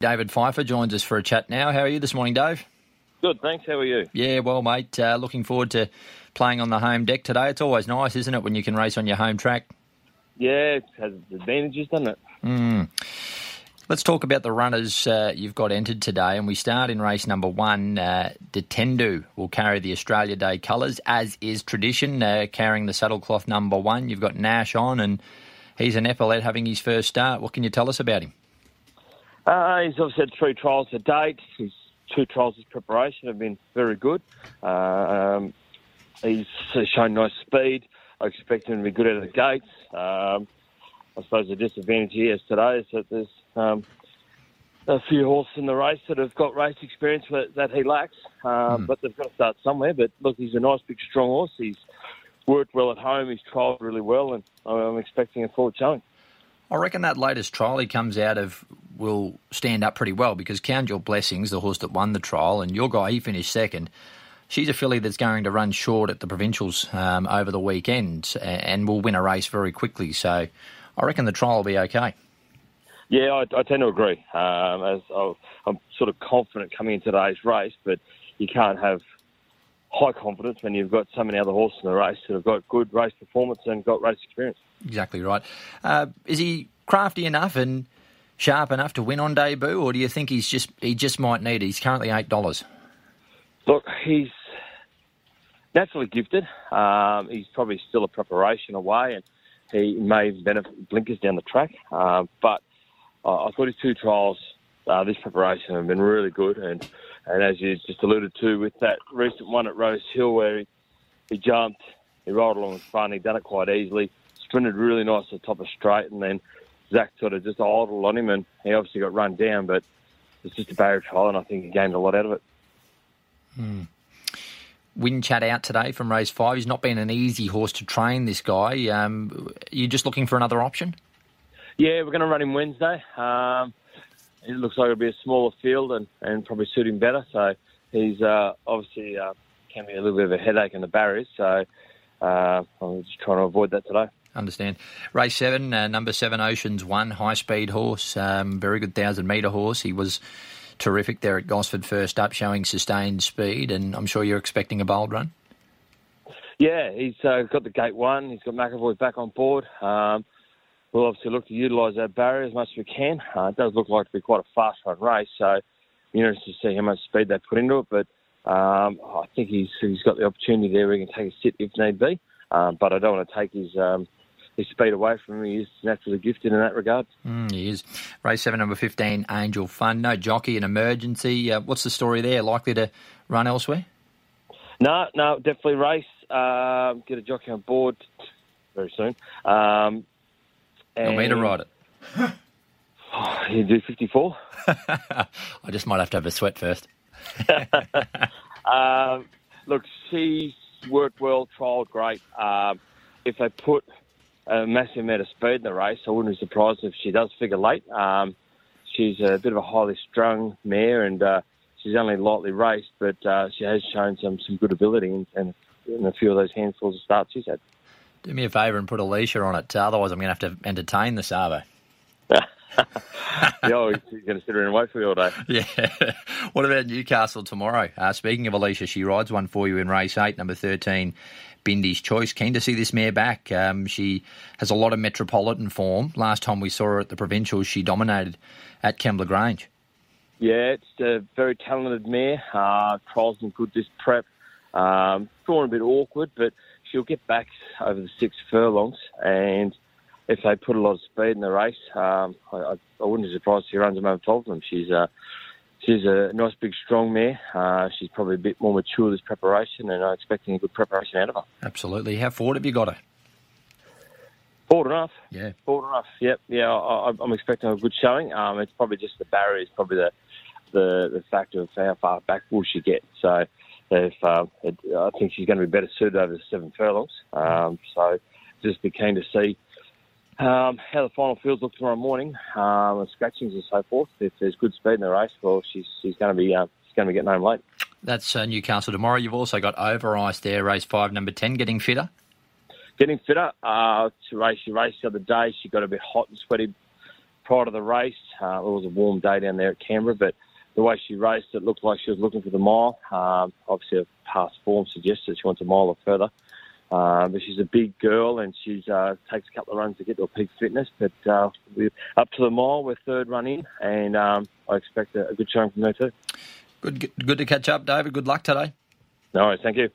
David Pfieffer joins us for a chat now. How are you this morning, Dave? Good, thanks. How are you? Yeah, well, mate. Uh, looking forward to playing on the home deck today. It's always nice, isn't it, when you can race on your home track? Yeah, it has advantages, doesn't it? Mm. Let's talk about the runners uh, you've got entered today, and we start in race number one. Uh, Detendu will carry the Australia Day colours, as is tradition, uh, carrying the saddlecloth number one. You've got Nash on, and he's an Epaulette having his first start. What can you tell us about him? Uh, he's obviously had three trials to date. His two trials of preparation have been very good. Uh, um, he's shown nice speed. I expect him to be good out of the gates. Um, I suppose the disadvantage he has today is that there's um, a few horses in the race that have got race experience that, that he lacks, mm. but they've got to start somewhere. But look, he's a nice, big, strong horse. He's worked well at home. He's trialled really well, and I'm expecting a full showing. I reckon that latest trial he comes out of will stand up pretty well because Count Your Blessings, the horse that won the trial, and your guy, he finished second. She's a filly that's going to run short at the provincials um, over the weekend and will win a race very quickly. So I reckon the trial will be okay. Yeah, I, I tend to agree. Um, as I, I'm sort of confident coming into today's race, but you can't have high confidence when you've got so many other horses in the race that have got good race performance and got race experience. Exactly right. Uh, is he crafty enough and sharp enough to win on debut, or do you think he's just he just might need it? He's currently eight dollars. Look, he's naturally gifted. Um, he's probably still a preparation away, and he may benefit blinkers down the track. Uh, but uh, I thought his two trials uh, this preparation have been really good, and and as you just alluded to with that recent one at Rose Hill where he, he jumped, he rolled along the front, he done it quite easily, sprinted really nice at the top of straight, and then Zach sort of just idled on him, and he obviously got run down, but it's just a barrier trial, and I think he gained a lot out of it. Hmm. Win chat out today from race five. He's not been an easy horse to train. This guy. Um, you just looking for another option? Yeah, we're going to run him Wednesday. Um, it looks like it'll be a smaller field and, and probably suit him better. So he's uh, obviously uh, can be a little bit of a headache in the barriers. So uh, I'm just trying to avoid that today. Understand. Race seven, uh, number seven, Oceans One, high speed horse, um, very good thousand metre horse. He was terrific there at Gosford first up, showing sustained speed, and I'm sure you're expecting a bold run. Yeah, he's uh, got the gate one. He's got McEvoy back on board. Um, we'll obviously look to utilise that barrier as much as we can. Uh, it does look like to be quite a fast run race, so you're interested to see how much speed they put into it. But um, I think he's he's got the opportunity there he can take a sit if need be. Um, but I don't want to take his um, his speed away from him. He's naturally gifted in that regard. Mm, he is. Race seven, number fifteen, Angel Fun. No jockey, an emergency. Uh, what's the story there? Likely to run elsewhere? No, no, definitely race. Uh, get a jockey on board very soon. Um, and... me to ride it. oh, you do 54? I just might have to have a sweat first. um, look, she's worked well, trialled great. Um, if they put a massive amount of speed in the race, I wouldn't be surprised if she does figure late. Um, she's a bit of a highly strung mare, and uh, she's only lightly raced, but uh, she has shown some, some good ability in, in, in a few of those handfuls of starts she's had. Do me a favour and put a Alicia on it. Otherwise, I'm going to have to entertain the Savo. yeah, he's going to sit around and wait for you all day. Yeah. What about Newcastle tomorrow? Uh, speaking of Alicia, she rides one for you in race eight, number 13, Bindy's Choice. Keen to see this mare back. Um, she has a lot of metropolitan form. Last time we saw her at the Provincials, she dominated at Kembla Grange. Yeah, it's a very talented mare. Uh, trials and good this prep. Um, drawn a bit awkward, but she'll get back over the six furlongs, and if they put a lot of speed in the race, um, I, I, wouldn't be surprised if she runs them over top of them. She's a she's a nice, big, strong mare. Uh, she's probably a bit more mature this preparation, and I'm expecting a good preparation out of her. Absolutely. How forward have you got her? Forward enough. Yeah. Forward enough. Yep. Yeah, I, am expecting a good showing. Um, it's probably just the barrier is probably the the the factor of how far back will she get. So if uh, it, I think she's going to be better suited over the seven furlongs. Um, so just be keen to see um, how the final fields look tomorrow morning, um, and scratchings and so forth. If there's good speed in the race, well, she's she's going to be uh, she's going to be getting home late. That's uh, Newcastle tomorrow. You've also got Over Ice there, race five, number ten, getting fitter. Getting fitter. Uh, to race, she raced the other day. She got a bit hot and sweaty prior to the race. Uh, it was a warm day down there at Canberra, but the way she raced, it looked like she was looking for the mile. Um, obviously, her past form suggests that she wants a mile or further. Uh, but she's a big girl and she uh, takes a couple of runs to get to a peak fitness. But uh, we're up to the mile, we're third run in, and um, I expect a, a good showing from her too. Good, good to catch up, David. Good luck today. No worries, thank you.